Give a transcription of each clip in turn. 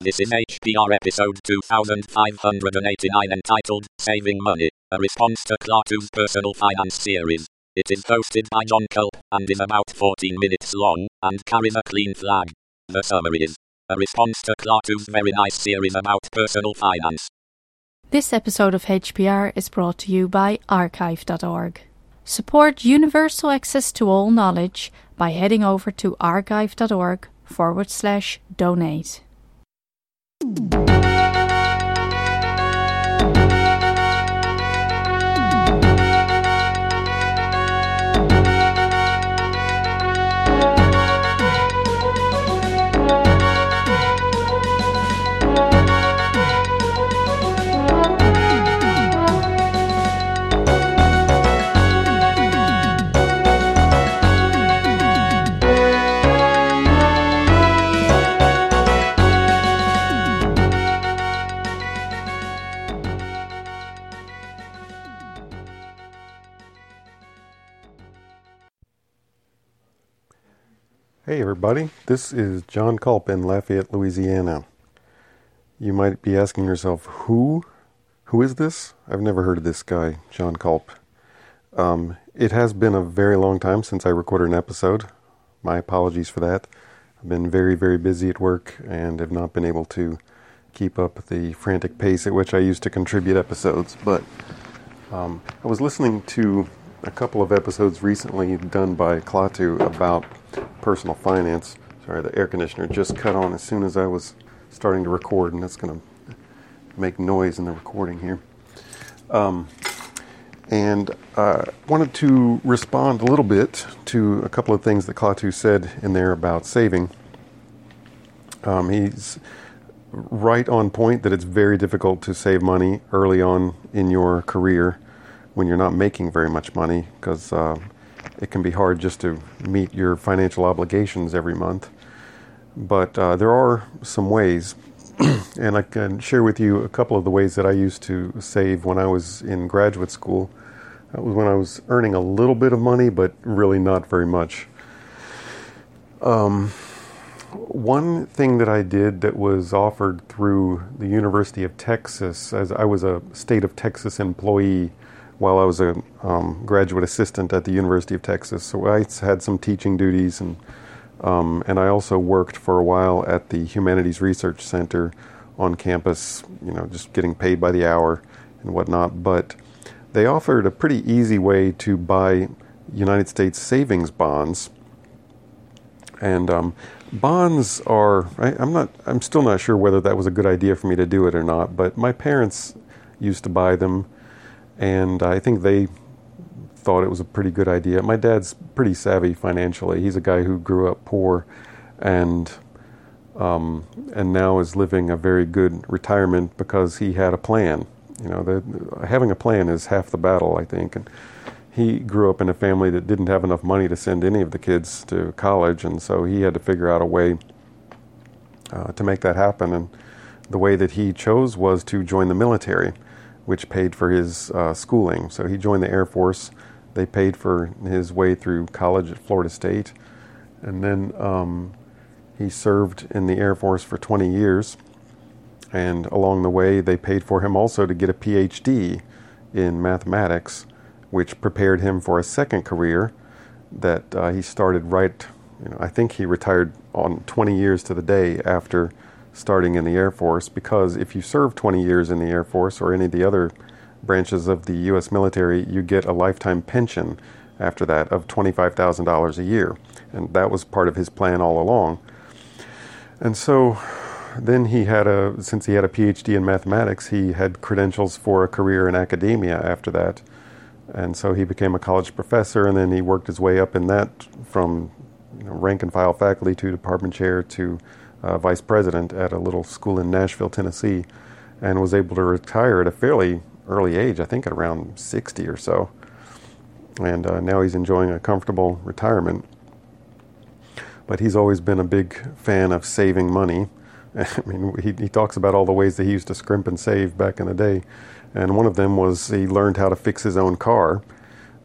This is HPR episode 2589 entitled Saving Money, a response to Klaatu's personal finance series. It is hosted by John Culp and is about 14 minutes long and carries a clean flag. The summary is a response to Klaatu's very nice series about personal finance. This episode of HPR is brought to you by archive.org. Support universal access to all knowledge by heading over to archive.org forward slash donate. Música Hey everybody, this is John Culp in Lafayette, Louisiana. You might be asking yourself, who? Who is this? I've never heard of this guy, John Culp. Um, it has been a very long time since I recorded an episode. My apologies for that. I've been very, very busy at work and have not been able to keep up the frantic pace at which I used to contribute episodes. But um, I was listening to a couple of episodes recently done by Klaatu about personal finance. Sorry, the air conditioner just cut on as soon as I was starting to record, and that's going to make noise in the recording here. Um, and uh, wanted to respond a little bit to a couple of things that Klaatu said in there about saving. Um, he's right on point that it's very difficult to save money early on in your career when you're not making very much money because uh, it can be hard just to meet your financial obligations every month. But uh, there are some ways, and I can share with you a couple of the ways that I used to save when I was in graduate school. That was when I was earning a little bit of money, but really not very much. Um, one thing that I did that was offered through the University of Texas, as I was a state of Texas employee while I was a um, graduate assistant at the University of Texas. So I had some teaching duties, and um, and I also worked for a while at the Humanities Research Center on campus. You know, just getting paid by the hour and whatnot. But they offered a pretty easy way to buy United States savings bonds, and um, bonds are. I, I'm not. I'm still not sure whether that was a good idea for me to do it or not. But my parents used to buy them and I think they thought it was a pretty good idea. My dad's pretty savvy financially. He's a guy who grew up poor, and um, and now is living a very good retirement because he had a plan. You know, the, having a plan is half the battle, I think. And he grew up in a family that didn't have enough money to send any of the kids to college, and so he had to figure out a way uh, to make that happen. And the way that he chose was to join the military which paid for his uh, schooling. So he joined the Air Force. They paid for his way through college at Florida State. And then um, he served in the Air Force for 20 years. And along the way, they paid for him also to get a PhD in mathematics, which prepared him for a second career that uh, he started right. You know, I think he retired on 20 years to the day after starting in the Air Force because if you serve 20 years in the Air Force or any of the other branches of the U.S. military, you get a lifetime pension after that of $25,000 a year. And that was part of his plan all along. And so then he had a, since he had a PhD in mathematics, he had credentials for a career in academia after that. And so he became a college professor, and then he worked his way up in that from you know, rank and file faculty to department chair to uh, vice president at a little school in Nashville, Tennessee, and was able to retire at a fairly early age, I think at around 60 or so. And uh, now he's enjoying a comfortable retirement. But he's always been a big fan of saving money. I mean, he, he talks about all the ways that he used to scrimp and save back in the day. And one of them was he learned how to fix his own car.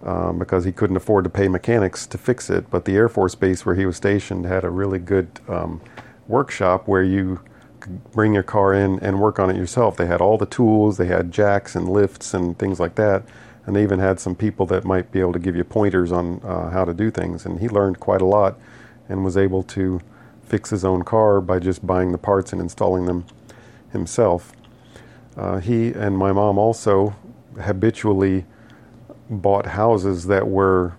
Um, because he couldn't afford to pay mechanics to fix it. But the Air Force Base where he was stationed had a really good um, workshop where you could bring your car in and work on it yourself. They had all the tools, they had jacks and lifts and things like that. And they even had some people that might be able to give you pointers on uh, how to do things. And he learned quite a lot and was able to fix his own car by just buying the parts and installing them himself. Uh, he and my mom also habitually bought houses that were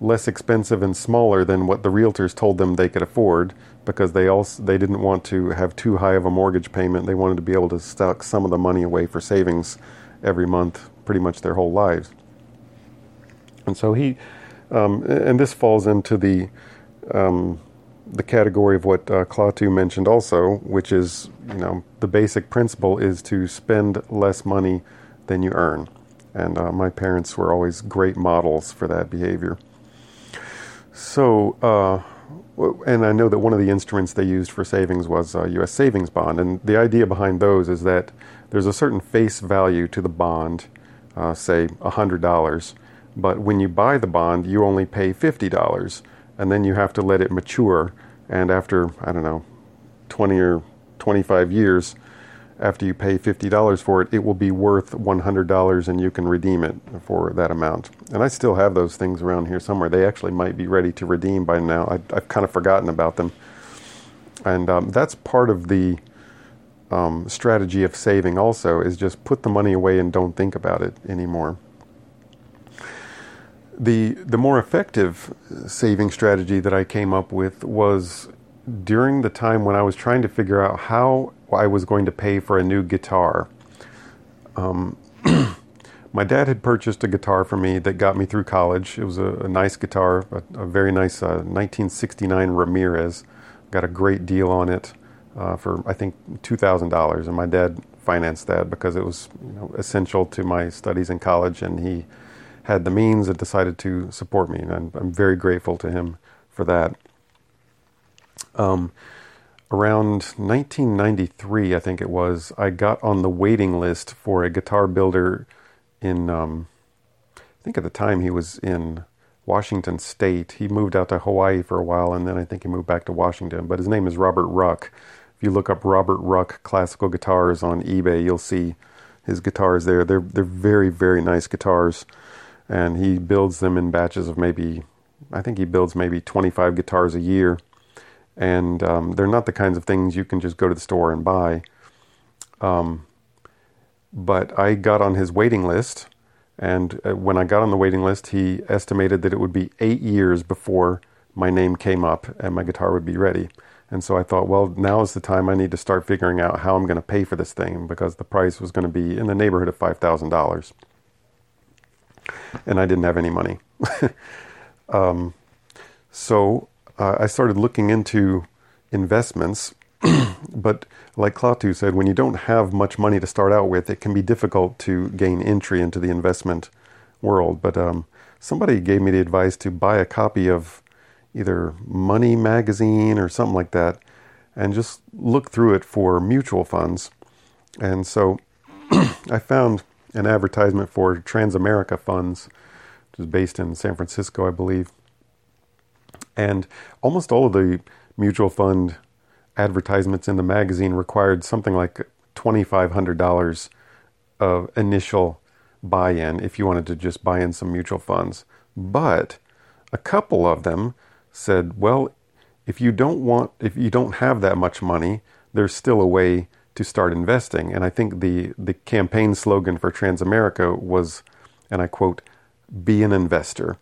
less expensive and smaller than what the realtors told them they could afford because they also they didn't want to have too high of a mortgage payment. They wanted to be able to stock some of the money away for savings every month, pretty much their whole lives. And so he, um, and this falls into the um, the category of what uh, Klaatu mentioned also, which is you know the basic principle is to spend less money than you earn. And uh, my parents were always great models for that behavior. So, uh, and I know that one of the instruments they used for savings was a U.S. savings bond. And the idea behind those is that there's a certain face value to the bond, uh, say $100. But when you buy the bond, you only pay $50. And then you have to let it mature. And after, I don't know, 20 or 25 years, after you pay $50 for it, it will be worth $100 and you can redeem it for that amount. And I still have those things around here somewhere. They actually might be ready to redeem by now. I, have kind of forgotten about them. And um, that's part of the um, strategy of saving also is just put the money away and don't think about it anymore. The, the more effective saving strategy that I came up with was during the time when I was trying to figure out how I was going to pay for a new guitar. Um, my dad had purchased a guitar for me that got me through college. It was a, a nice guitar, a, a very nice uh, 1969 Ramirez. Got a great deal on it uh, for I think two thousand dollars, and my dad financed that because it was you know, essential to my studies in college, and he had the means and decided to support me, and I'm, I'm very grateful to him for that. Um, around 1993, I think it was, I got on the waiting list for a guitar builder in, um, I think at the time he was in Washington State. He moved out to Hawaii for a while and then I think he moved back to Washington. But his name is Robert Ruck. If you look up Robert Ruck classical guitars on eBay, you'll see his guitars there. They're, they're very, very nice guitars. And he builds them in batches of maybe, I think he builds maybe 25 guitars a year and um, they're not the kinds of things you can just go to the store and buy. Um, but I got on his waiting list, and uh, when I got on the waiting list, he estimated that it would be eight years before my name came up and my guitar would be ready. And so I thought, well, now is the time I need to start figuring out how I'm going to pay for this thing because the price was going to be in the neighborhood of $5,000. And I didn't have any money. um, so uh, I started looking into investments. but like Klaatu said, when you don't have much money to start out with, it can be difficult to gain entry into the investment world. But um, somebody gave me the advice to buy a copy of either Money Magazine or something like that and just look through it for mutual funds. And so I found an advertisement for Transamerica Funds, which is based in San Francisco, I believe. And almost all of the mutual fund advertisements in the magazine required something like $2,500 of initial buy in if you wanted to just buy in some mutual funds. But a couple of them said, well, if you don't want, if you don't have that much money, there's still a way to start investing. And I think the, the campaign slogan for Transamerica was, and I quote, be an investor.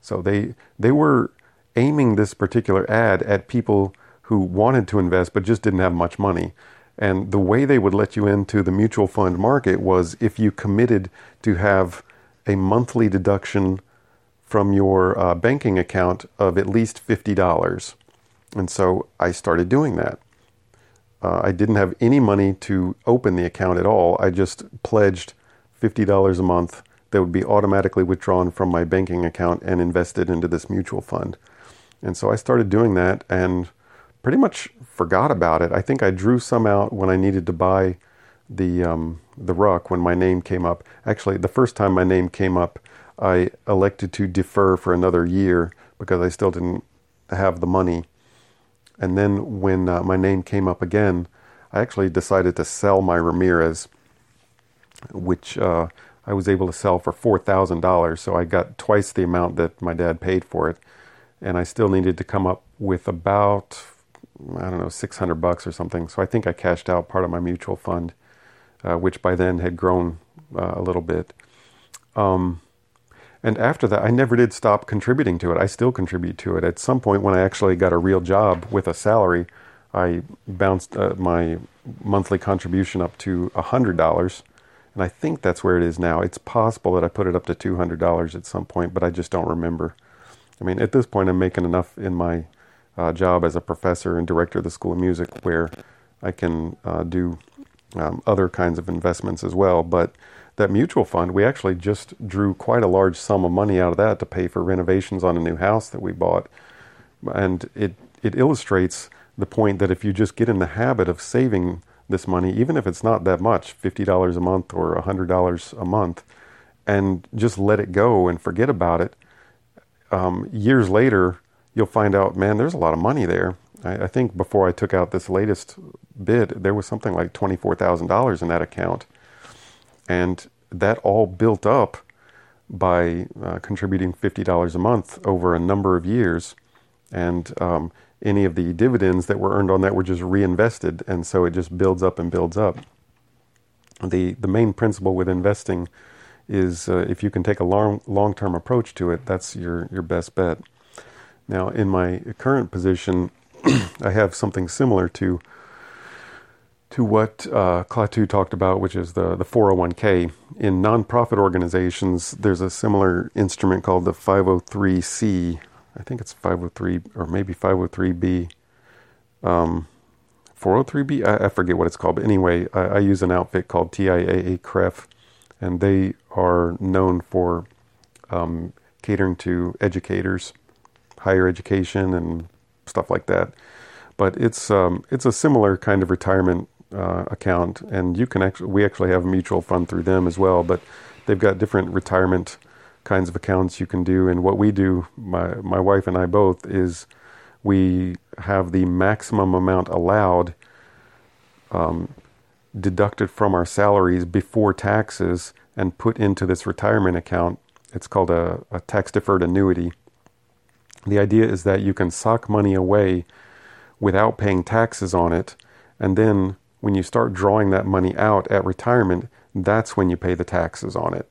So they, they were aiming this particular ad at people who wanted to invest but just didn't have much money. And the way they would let you into the mutual fund market was if you committed to have a monthly deduction from your uh, banking account of at least $50. And so I started doing that. Uh, I didn't have any money to open the account at all. I just pledged $50 a month that would be automatically withdrawn from my banking account and invested into this mutual fund. And so I started doing that and pretty much forgot about it. I think I drew some out when I needed to buy the um, the Ruck when my name came up. Actually, the first time my name came up, I elected to defer for another year because I still didn't have the money. And then when uh, my name came up again, I actually decided to sell my Ramirez, which uh, I was able to sell for four thousand dollars. So I got twice the amount that my dad paid for it, and I still needed to come up with about I don't know six hundred bucks or something. So I think I cashed out part of my mutual fund, uh, which by then had grown uh, a little bit. Um, and after that, I never did stop contributing to it. I still contribute to it. At some point, when I actually got a real job with a salary, I bounced uh, my monthly contribution up to $100. And I think that's where it is now. It's possible that I put it up to $200 at some point, but I just don't remember. I mean, at this point, I'm making enough in my uh, job as a professor and director of the School of Music where I can uh, do um, other kinds of investments as well. But that mutual fund, we actually just drew quite a large sum of money out of that to pay for renovations on a new house that we bought. And it, it illustrates the point that if you just get in the habit of saving this money, even if it's not that much $50 a month or $100 a month and just let it go and forget about it, um, years later, you'll find out, man, there's a lot of money there. I, I think before I took out this latest bid, there was something like $24,000 in that account. And that all built up by uh, contributing $50 a month over a number of years. And um, any of the dividends that were earned on that were just reinvested. And so it just builds up and builds up. The, the main principle with investing is uh, if you can take a long long term approach to it, that's your, your best bet. Now, in my current position, I have something similar to to what uh, Klaatu talked about, which is the, the 401k. In nonprofit organizations, there's a similar instrument called the 503c. I think it's 503 or maybe 503b. Um, 403b? I, I, forget what it's called. But anyway, I, I use an outfit called TIAA CREF, and they are known for um, catering to educators, higher education, and stuff like that but it's um, it's a similar kind of retirement uh, account, and you can actually we actually have a mutual fund through them as well. But they've got different retirement kinds of accounts you can do. And what we do, my my wife and I both, is we have the maximum amount allowed um, deducted from our salaries before taxes and put into this retirement account. It's called a, a tax deferred annuity. The idea is that you can sock money away without paying taxes on it, and then when you start drawing that money out at retirement, that's when you pay the taxes on it.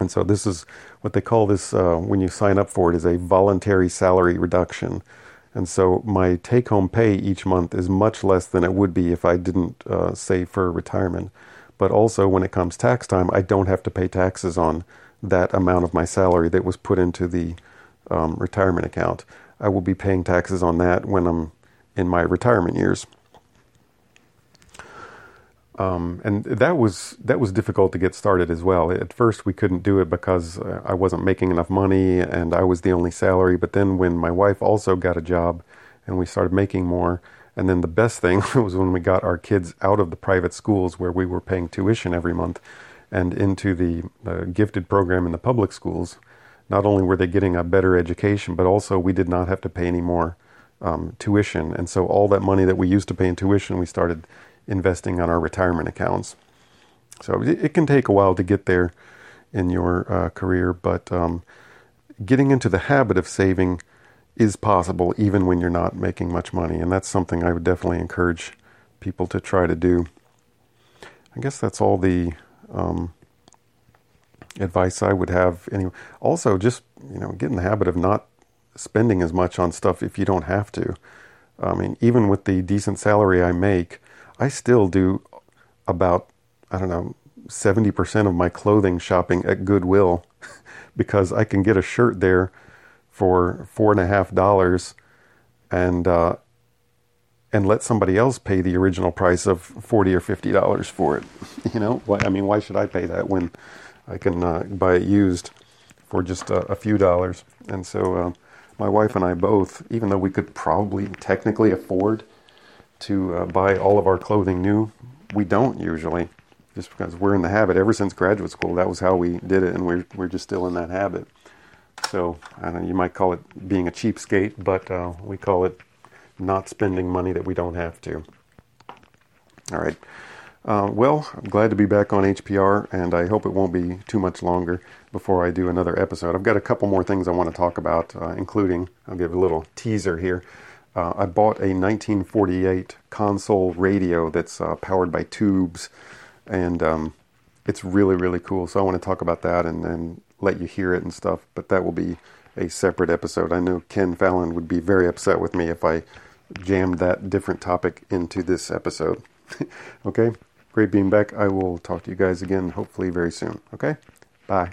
And so this is what they call this uh, when you sign up for it is a voluntary salary reduction. And so my take home pay each month is much less than it would be if I didn't uh, save for retirement. But also, when it comes tax time, I don't have to pay taxes on that amount of my salary that was put into the um, retirement account. I will be paying taxes on that when I'm in my retirement years. Um, and that was that was difficult to get started as well. At first, we couldn't do it because uh, I wasn't making enough money and I was the only salary. But then, when my wife also got a job and we started making more, and then the best thing was when we got our kids out of the private schools where we were paying tuition every month and into the uh, gifted program in the public schools. Not only were they getting a better education, but also we did not have to pay any more um, tuition. And so all that money that we used to pay in tuition, we started investing on our retirement accounts. So it, it can take a while to get there in your uh, career, but um, getting into the habit of saving is possible even when you're not making much money. And that's something I would definitely encourage people to try to do. I guess that's all the um, advice I would have. Anyway, also just you know get in the habit of not spending as much on stuff if you don't have to. I mean, even with the decent salary I make, I still do about, I don't know, 70% of my clothing shopping at Goodwill because I can get a shirt there for four and a half dollars and, uh, and let somebody else pay the original price of 40 or 50 dollars for it. You know, why, I mean, why should I pay that when I can uh, buy it used for just a, a few dollars? And so, uh, my wife and I both, even though we could probably technically afford to uh, buy all of our clothing new. We don't usually, just because we're in the habit. Ever since graduate school, that was how we did it, and we're we're just still in that habit. So I don't know. You might call it being a cheapskate, but uh, we call it not spending money that we don't have to. All right. Uh, well, I'm glad to be back on HPR, and I hope it won't be too much longer before I do another episode. I've got a couple more things I want to talk about, uh, including, I'll give a little teaser here. Uh, I bought a 1948 console radio that's uh, powered by tubes, and um, it's really, really cool. So I want to talk about that and, and let you hear it and stuff, but that will be a separate episode. I know Ken Fallon would be very upset with me if I jammed that different topic into this episode. okay? Great being back. I will talk to you guys again hopefully very soon. Okay? Bye.